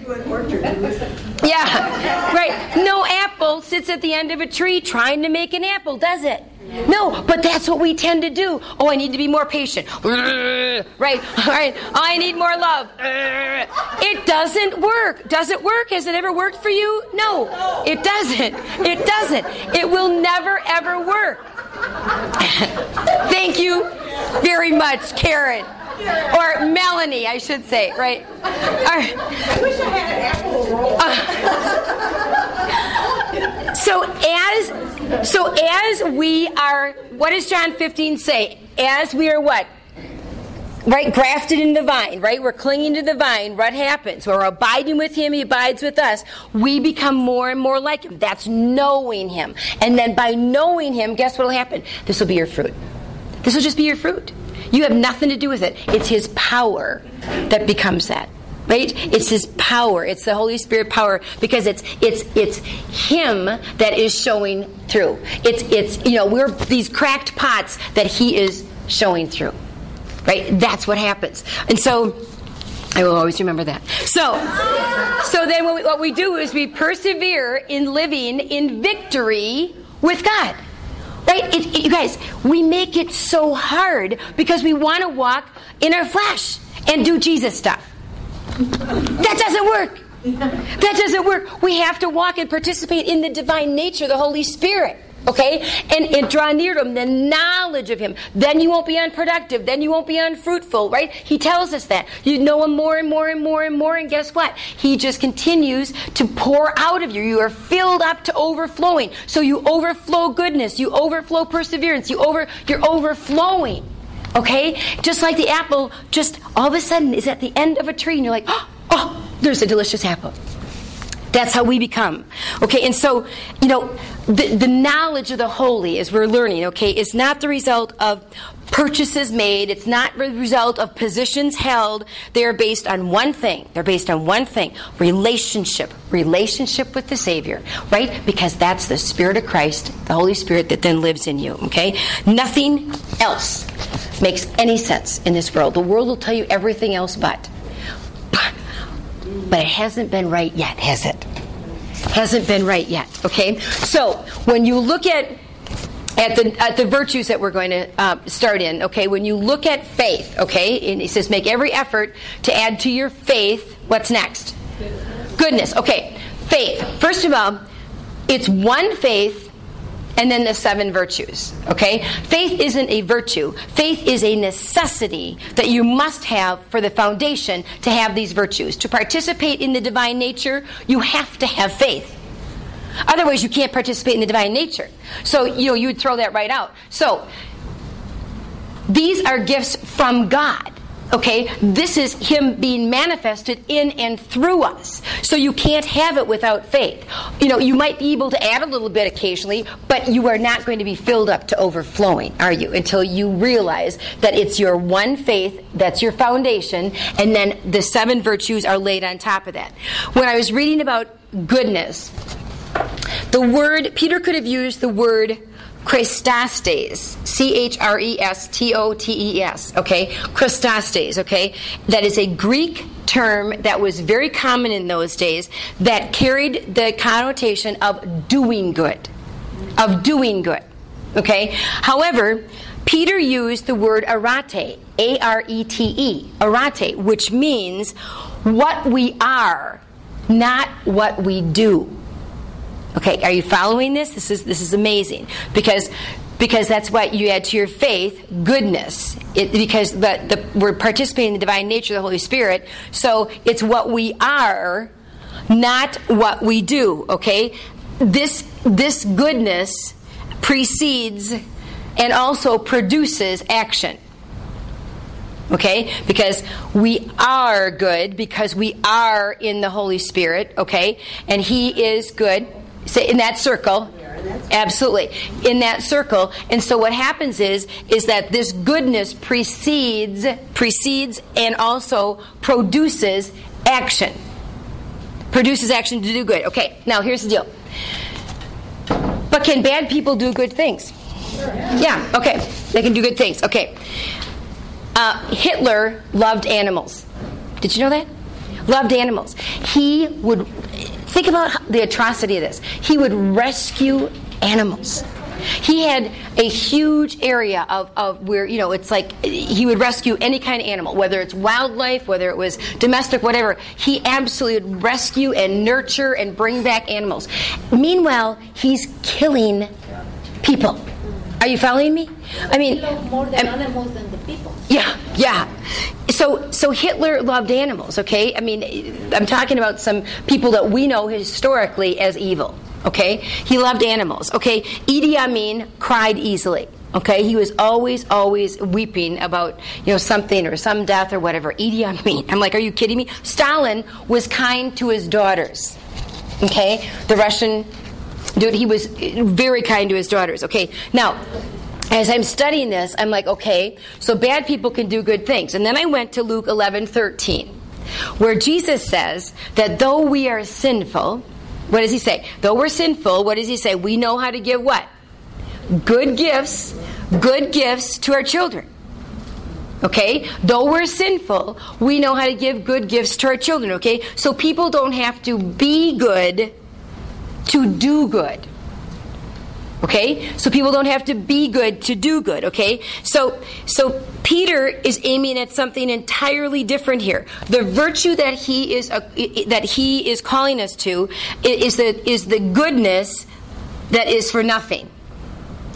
Speaker 1: Yeah. Right. No apple sits at the end of a tree trying to make an apple, does it? No, but that's what we tend to do. Oh, I need to be more patient. Right, right. I need more love. It doesn't work. Does it work? Has it ever worked for you? No, it doesn't. It doesn't. It will never, ever work. Thank you very much, Karen. Or Melanie, I should say, right? I wish I had an apple roll. So as so as we are what does John 15 say? As we are what? Right, grafted in the vine, right? We're clinging to the vine. What happens? We're abiding with Him, He abides with us. We become more and more like Him. That's knowing Him. And then by knowing Him, guess what will happen? This will be your fruit. This will just be your fruit. You have nothing to do with it. It's His power that becomes that. Right? It's His power. It's the Holy Spirit power because it's it's it's Him that is showing through. It's it's you know we're these cracked pots that He is showing through. Right? That's what happens. And so. I will always remember that. So, so then what we, what we do is we persevere in living in victory with God. Right? It, it, you guys, we make it so hard because we want to walk in our flesh and do Jesus stuff. That doesn't work. That doesn't work. We have to walk and participate in the divine nature, the Holy Spirit. Okay? And, and draw near to Him, the knowledge of Him. Then you won't be unproductive. Then you won't be unfruitful, right? He tells us that. You know Him more and more and more and more, and guess what? He just continues to pour out of you. You are filled up to overflowing. So you overflow goodness, you overflow perseverance, you over, you're overflowing. Okay? Just like the apple, just all of a sudden is at the end of a tree, and you're like, oh, there's a delicious apple. That's how we become. Okay, and so, you know, the, the knowledge of the holy, as we're learning, okay, is not the result of purchases made. It's not the result of positions held. They are based on one thing. They're based on one thing relationship. Relationship with the Savior, right? Because that's the Spirit of Christ, the Holy Spirit that then lives in you, okay? Nothing else makes any sense in this world. The world will tell you everything else but but it hasn't been right yet, has it? Hasn't been right yet. Okay, so when you look at at the at the virtues that we're going to uh, start in, okay, when you look at faith, okay, and he says make every effort to add to your faith. What's next? Goodness. Okay, faith. First of all, it's one faith and then the seven virtues. Okay? Faith isn't a virtue. Faith is a necessity that you must have for the foundation to have these virtues. To participate in the divine nature, you have to have faith. Otherwise, you can't participate in the divine nature. So, you know, you would throw that right out. So, these are gifts from God. Okay, this is Him being manifested in and through us. So you can't have it without faith. You know, you might be able to add a little bit occasionally, but you are not going to be filled up to overflowing, are you? Until you realize that it's your one faith, that's your foundation, and then the seven virtues are laid on top of that. When I was reading about goodness, the word, Peter could have used the word Chrestotes, C H R E S T O T E S, okay? Chrestotes, okay? That is a Greek term that was very common in those days that carried the connotation of doing good. Of doing good, okay? However, Peter used the word arete, A R E T E, arete, which means what we are, not what we do. Okay, are you following this? This is this is amazing. Because because that's what you add to your faith goodness. It, because the, the, we're participating in the divine nature of the holy spirit. So it's what we are not what we do okay? This this goodness precedes and also produces action. Okay? Because we are good because we are in the holy spirit okay? And he is good Say in that circle. Absolutely. In that circle. And so what happens is is that this goodness precedes precedes and also produces action. produces action to do good. Okay, now here's the deal. But can bad people do good things? Yeah, okay. They can do good things. Okay. Uh, Hitler loved animals. Did you know that? Loved animals. He would, think about the atrocity of this. He would rescue animals. He had a huge area of, of where, you know, it's like he would rescue any kind of animal, whether it's wildlife, whether it was domestic, whatever. He absolutely would rescue and nurture and bring back animals. Meanwhile, he's killing people. Are you following me?
Speaker 3: I mean, more than animals than the people.
Speaker 1: Yeah, yeah. So, so Hitler loved animals. Okay, I mean, I'm talking about some people that we know historically as evil. Okay? He loved animals. Okay? Idi Amin cried easily. Okay? He was always, always weeping about, you know, something or some death or whatever. Idi Amin. I'm like, are you kidding me? Stalin was kind to his daughters. Okay? The Russian dude, he was very kind to his daughters. Okay? Now, as I'm studying this, I'm like, okay, so bad people can do good things. And then I went to Luke 11 13, where Jesus says that though we are sinful, what does he say? Though we're sinful, what does he say? We know how to give what? Good gifts, good gifts to our children. Okay? Though we're sinful, we know how to give good gifts to our children. Okay? So people don't have to be good to do good. Okay? So people don't have to be good to do good, okay? So so Peter is aiming at something entirely different here. The virtue that he is uh, that he is calling us to is the is the goodness that is for nothing.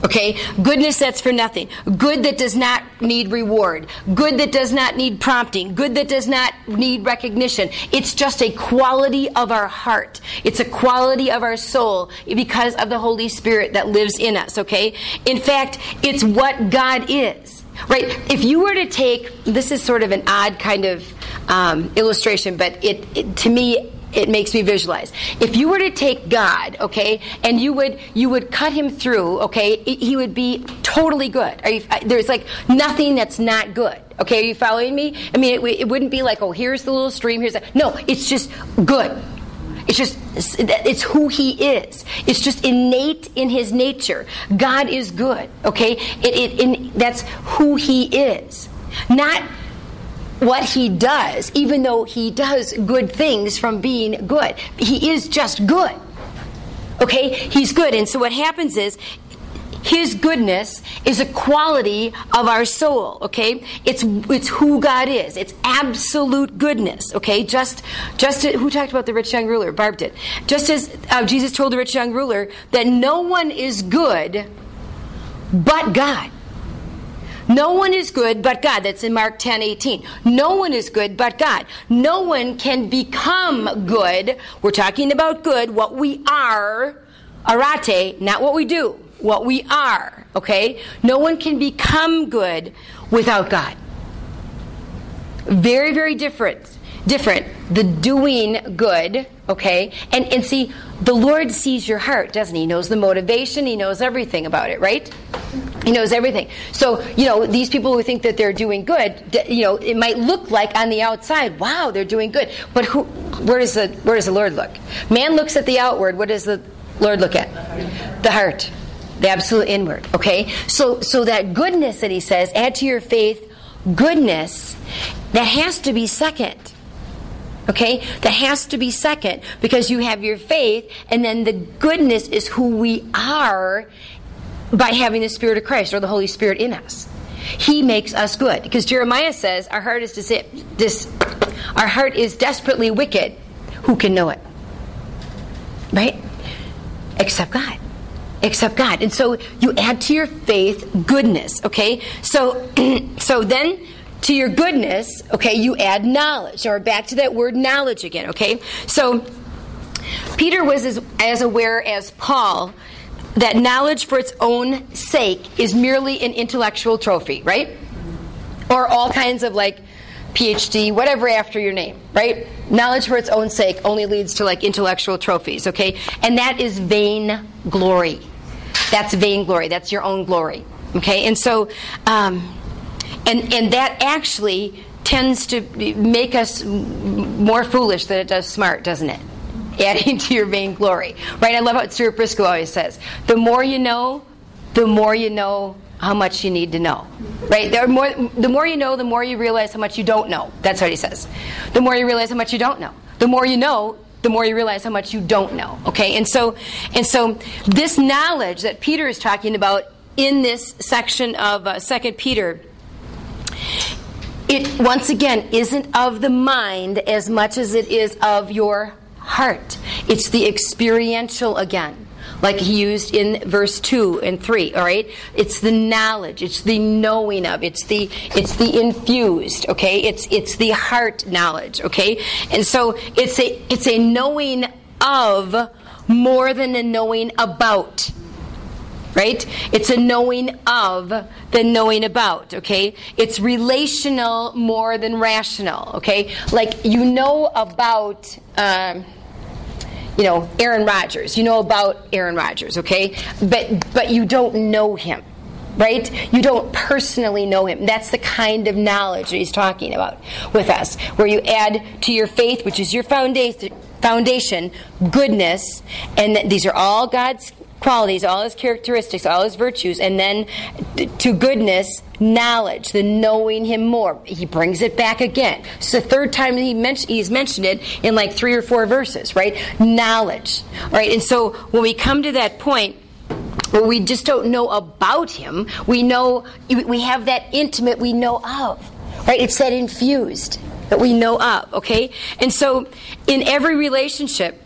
Speaker 1: Okay? Goodness that's for nothing. Good that does not need reward. Good that does not need prompting. Good that does not need recognition. It's just a quality of our heart. It's a quality of our soul because of the Holy Spirit that lives in us. Okay? In fact, it's what God is. Right? If you were to take, this is sort of an odd kind of um, illustration, but it, it to me it makes me visualize. If you were to take God, okay, and you would you would cut him through, okay, he would be totally good. You, uh, there's like nothing that's not good. Okay, are you following me? I mean, it, it wouldn't be like, oh, here's the little stream. Here's that. No, it's just good. It's just, it's who he is. It's just innate in his nature. God is good, okay? It, it, that's who he is. Not what he does, even though he does good things from being good. He is just good. Okay? He's good. And so what happens is, his goodness is a quality of our soul, okay? It's it's who God is. It's absolute goodness, okay? Just just who talked about the rich young ruler? Barb did. Just as uh, Jesus told the rich young ruler that no one is good but God. No one is good but God. That's in Mark 10 18. No one is good but God. No one can become good. We're talking about good, what we are, arete, not what we do, what we are, okay? No one can become good without God. Very, very different. Different. The doing good, okay? And, and see, the Lord sees your heart, doesn't he? He knows the motivation, he knows everything about it, right? He knows everything. So, you know, these people who think that they're doing good, you know, it might look like on the outside, wow, they're doing good. But who, where, does the, where does the Lord look? Man looks at the outward. What does the Lord look at? The heart. The absolute inward. Okay? So, so that goodness that he says, add to your faith goodness, that has to be second. Okay? That has to be second because you have your faith, and then the goodness is who we are by having the Spirit of Christ or the Holy Spirit in us. He makes us good. Because Jeremiah says our heart is dis- our heart is desperately wicked. Who can know it? Right? Except God. Except God. And so you add to your faith goodness, okay? So so then to your goodness, okay, you add knowledge. Or back to that word knowledge again, okay? So Peter was as, as aware as Paul that knowledge for its own sake is merely an intellectual trophy, right? Or all kinds of like PhD, whatever after your name, right? Knowledge for its own sake only leads to like intellectual trophies, okay? And that is vain glory. That's vain glory. That's your own glory, okay? And so, um, and and that actually tends to make us more foolish than it does smart, doesn't it? adding to your vainglory. Right? I love what Stuart Briscoe always says. The more you know, the more you know how much you need to know. Right? There more, the more you know, the more you realize how much you don't know. That's what he says. The more you realize how much you don't know. The more you know, the more you realize how much you don't know. Okay? And so and so this knowledge that Peter is talking about in this section of uh, 2 Peter it once again isn't of the mind as much as it is of your heart. It's the experiential again, like he used in verse 2 and 3, all right? It's the knowledge, it's the knowing of, it's the it's the infused, okay? It's it's the heart knowledge, okay? And so it's a it's a knowing of more than a knowing about right? It's a knowing of than knowing about, okay? It's relational more than rational, okay? Like you know about, um, you know, Aaron Rodgers. You know about Aaron Rodgers, okay? But but you don't know him. Right? You don't personally know him. That's the kind of knowledge that he's talking about with us, where you add to your faith, which is your foundation, foundation goodness, and these are all God's qualities, all his characteristics, all his virtues, and then to goodness, knowledge, the knowing him more. He brings it back again. It's the third time he he's mentioned it in like three or four verses, right? Knowledge. Right? And so when we come to that point, where we just don't know about him, we know, we have that intimate we know of. Right? It's that infused that we know of, okay? And so in every relationship,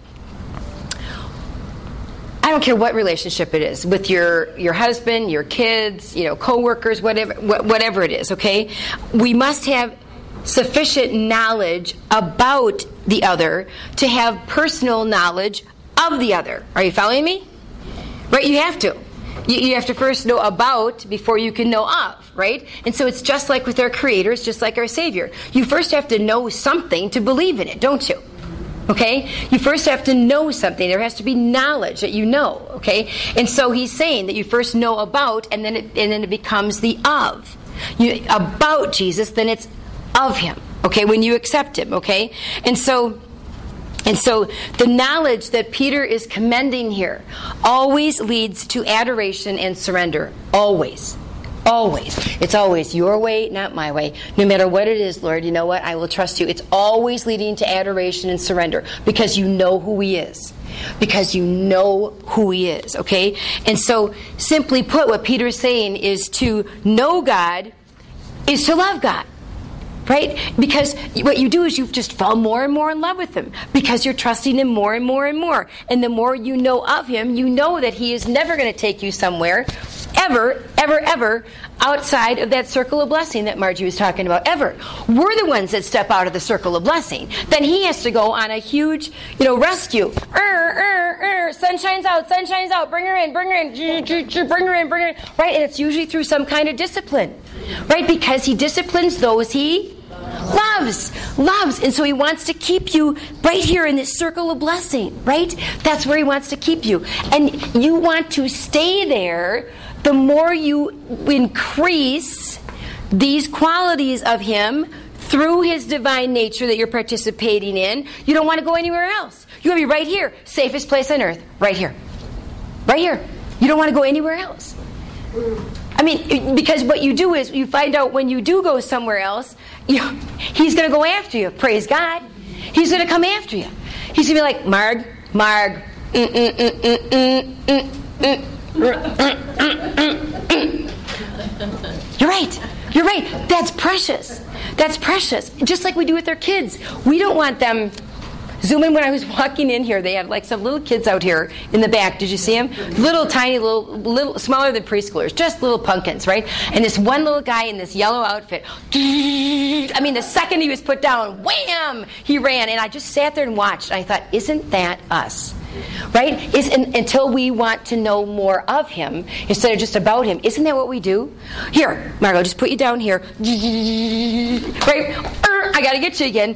Speaker 1: I don't care what relationship it is with your your husband, your kids, you know, coworkers, whatever whatever it is. Okay, we must have sufficient knowledge about the other to have personal knowledge of the other. Are you following me? Right? You have to. You, you have to first know about before you can know of, right? And so it's just like with our Creator, it's just like our Savior. You first have to know something to believe in it, don't you? Okay? You first have to know something. There has to be knowledge that you know. Okay? And so he's saying that you first know about and then it, and then it becomes the of. You about Jesus, then it's of him. Okay? When you accept him, okay? And so and so the knowledge that Peter is commending here always leads to adoration and surrender. Always. Always. It's always your way, not my way. No matter what it is, Lord, you know what? I will trust you. It's always leading to adoration and surrender because you know who He is. Because you know who He is, okay? And so, simply put, what Peter is saying is to know God is to love God right? Because what you do is you just fall more and more in love with him because you're trusting him more and more and more. And the more you know of him, you know that he is never going to take you somewhere ever, ever, ever outside of that circle of blessing that Margie was talking about. Ever. We're the ones that step out of the circle of blessing. Then he has to go on a huge, you know, rescue. Er, er, er, sun shines out, sun shines out, bring her in, bring her in, bring her in, bring her in. Right? And it's usually through some kind of discipline. Right? Because he disciplines those he loves loves and so he wants to keep you right here in this circle of blessing right that's where he wants to keep you and you want to stay there the more you increase these qualities of Him through His divine nature that you're participating in, you don't want to go anywhere else. You want to be right here, safest place on earth, right here. Right here. You don't want to go anywhere else. I mean, because what you do is you find out when you do go somewhere else, you, he's going to go after you. Praise God. He's going to come after you. He's going to be like, Marg, Marg, mm, mm, mm, mm, mm, mm, mm. You're right. You're right. That's precious. That's precious. Just like we do with our kids. We don't want them. Zoom in when I was walking in here. They had like some little kids out here in the back. Did you see them? Little tiny, little, little smaller than preschoolers, just little pumpkins, right? And this one little guy in this yellow outfit. I mean, the second he was put down, wham! He ran, and I just sat there and watched. And I thought, isn't that us? Right? Is until we want to know more of Him instead of just about Him. Isn't that what we do? Here, Margot, just put you down here. Right? Uh, I got to get you again.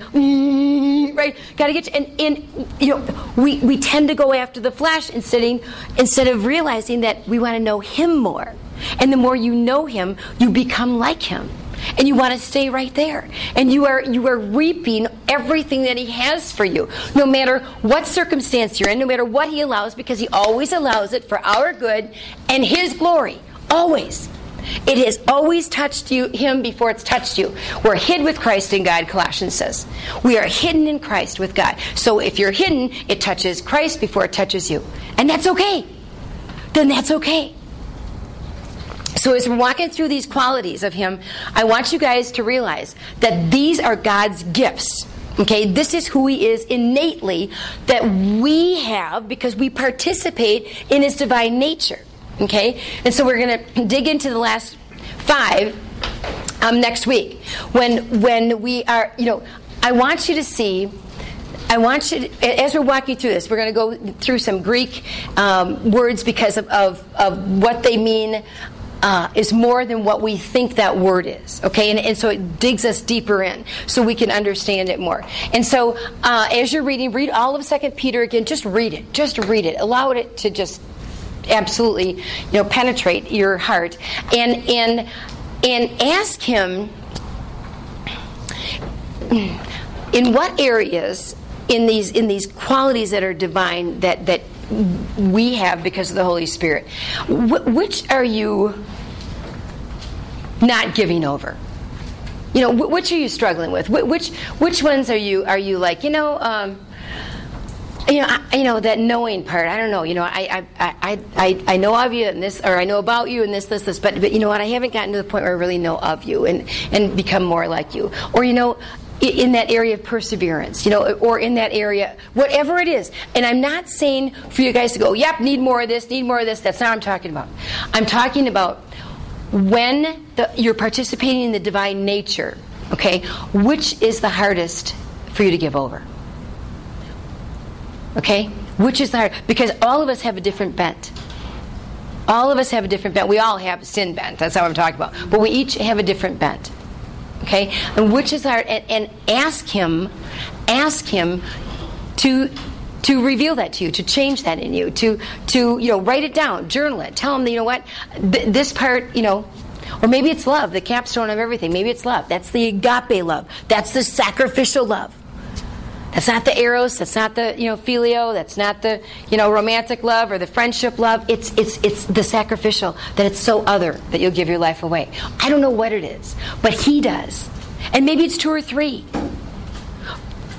Speaker 1: Right? Got to get you. And, and you know, we, we tend to go after the flesh instead, instead of realizing that we want to know Him more. And the more you know Him, you become like Him. And you want to stay right there. And you are you are reaping everything that He has for you, no matter what circumstance you're in, no matter what He allows, because He always allows it for our good and His glory. Always. It has always touched you, him before it's touched you. We're hid with Christ in God, Colossians says. We are hidden in Christ with God. So if you're hidden, it touches Christ before it touches you. And that's okay. Then that's okay. So as we're walking through these qualities of him, I want you guys to realize that these are God's gifts. Okay, this is who he is innately that we have because we participate in his divine nature. Okay? And so we're going to dig into the last five um, next week when when we are, you know, I want you to see. I want you, to, as we're walking through this, we're going to go through some Greek um, words because of, of, of what they mean uh, is more than what we think that word is. Okay, and, and, so it digs us deeper in so we can understand it more. And so uh, as you're reading, read all of Second Peter again. Just read it. Just read it. Allow it to just absolutely, you know, penetrate your heart, and and and ask Him in what areas in these in these qualities that are divine that that we have because of the Holy Spirit. Wh- which are you not giving over? You know, wh- which are you struggling with? Wh- which which ones are you are you like? You know. Um, you know, I, you know that knowing part. I don't know. You know, I, I, I, I, I know of you and this, or I know about you and this, this, this. But, but you know what? I haven't gotten to the point where I really know of you and and become more like you. Or you know, in that area of perseverance, you know, or in that area, whatever it is. And I'm not saying for you guys to go, yep, need more of this, need more of this. That's not what I'm talking about. I'm talking about when the, you're participating in the divine nature, okay, which is the hardest for you to give over? Okay? Which is the hard? Because all of us have a different bent. All of us have a different bent. We all have sin bent. That's how I'm talking about. But we each have a different bent. Okay? And which is our And, and ask Him, ask Him to to reveal that to you, to change that in you, to to you know write it down, journal it, tell him you know what th- this part you know, or maybe it's love, the capstone of everything. Maybe it's love. That's the agape love. That's the sacrificial love. That's not the eros. That's not the you know phileo. That's not the you know romantic love or the friendship love. It's it's it's the sacrificial that it's so other that you'll give your life away. I don't know what it is, but He does, and maybe it's two or three.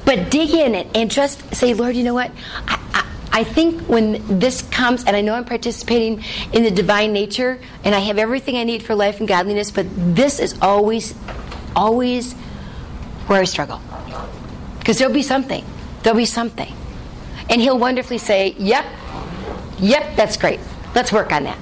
Speaker 1: But dig in it and just say, Lord, you know what? I, I, I think when this comes, and I know I'm participating in the divine nature, and I have everything I need for life and godliness, but this is always, always where I struggle. Because there'll be something. There'll be something. And he'll wonderfully say, Yep, yep, that's great. Let's work on that.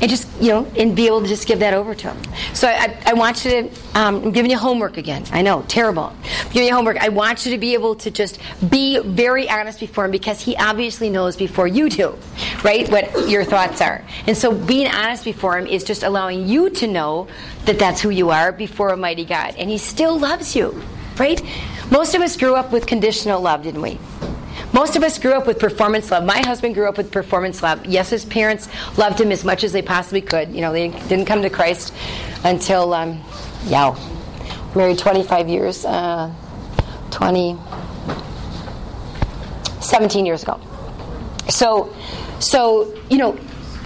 Speaker 1: And just, you know, and be able to just give that over to him. So I, I want you to, um, I'm giving you homework again. I know, terrible. I'm giving you homework. I want you to be able to just be very honest before him because he obviously knows before you do, right, what your thoughts are. And so being honest before him is just allowing you to know that that's who you are before a mighty God. And he still loves you, right? Most of us grew up with conditional love, didn't we? Most of us grew up with performance love. My husband grew up with performance love. Yes, his parents loved him as much as they possibly could. You know, they didn't come to Christ until, um, yeah, married 25 years, uh, 20, 17 years ago. So, so you know,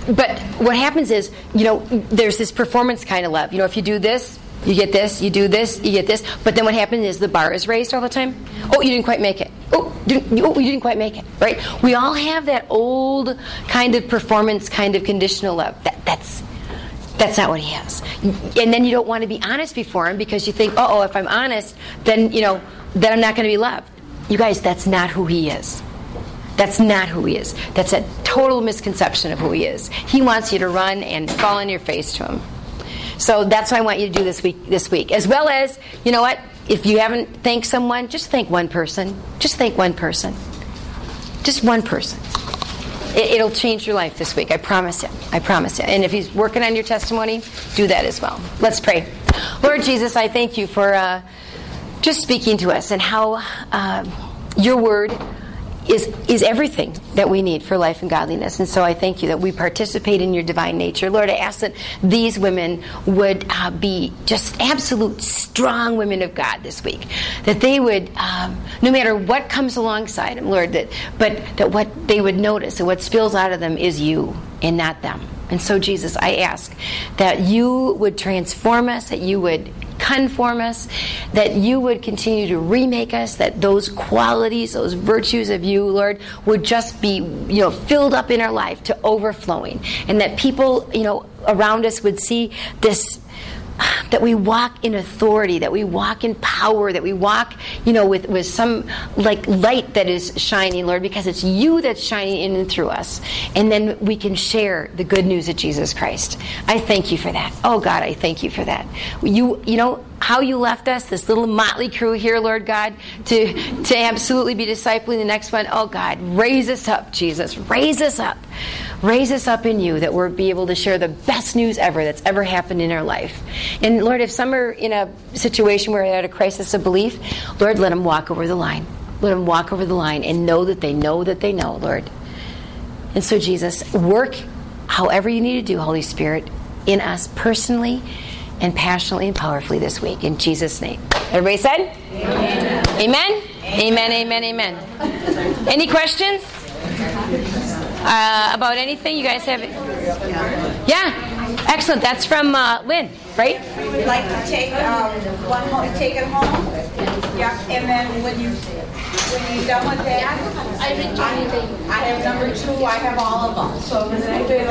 Speaker 1: but what happens is, you know, there's this performance kind of love. You know, if you do this, you get this, you do this, you get this. But then what happens is the bar is raised all the time. Oh, you didn't quite make it. Oh, didn't, oh, you didn't quite make it. Right? We all have that old kind of performance, kind of conditional love. That, that's that's not what he has. And then you don't want to be honest before him because you think, oh, if I'm honest, then you know, then I'm not going to be loved. You guys, that's not who he is. That's not who he is. That's a total misconception of who he is. He wants you to run and fall on your face to him. So that's what I want you to do this week. This week, as well as you know what, if you haven't thanked someone, just thank one person. Just thank one person. Just one person. It, will change your life this week. I promise you. I promise you. And if he's working on your testimony, do that as well. Let's pray. Lord Jesus, I thank you for uh, just speaking to us and how uh, your word is is everything that we need for life and godliness. And so I thank you that we participate in your divine nature. Lord, I ask that these women would uh, be just absolute strong women of God this week. That they would, um, no matter what comes alongside them, Lord, that but that what they would notice and what spills out of them is you and not them. And so, Jesus, I ask that you would transform us, that you would conform us, that you would continue to remake us, that those qualities, those virtues of you, Lord, would just be, you know, filled up in our life to overflowing. And that people, you know, around us would see this that we walk in authority, that we walk in power, that we walk, you know, with, with some like light that is shining, Lord, because it's you that's shining in and through us. And then we can share the good news of Jesus Christ. I thank you for that. Oh God, I thank you for that. You you know how you left us, this little motley crew here, Lord God, to to absolutely be discipling the next one. Oh God, raise us up, Jesus. Raise us up. Raise us up in you that we'll be able to share the best news ever that's ever happened in our life. And Lord, if some are in a situation where they're at a crisis of belief, Lord, let them walk over the line. Let them walk over the line and know that they know that they know, Lord. And so, Jesus, work however you need to do, Holy Spirit, in us personally and passionately and powerfully this week. In Jesus' name. Everybody said? Amen. Amen? Amen, amen, amen. Any questions? Uh, about anything you guys have? Yeah, excellent. That's from uh, Lynn, right?
Speaker 4: We would like to take um, one home, take it home. Yeah, and then when you when you're done with that, I, I have number two. I have all of them. So does anybody like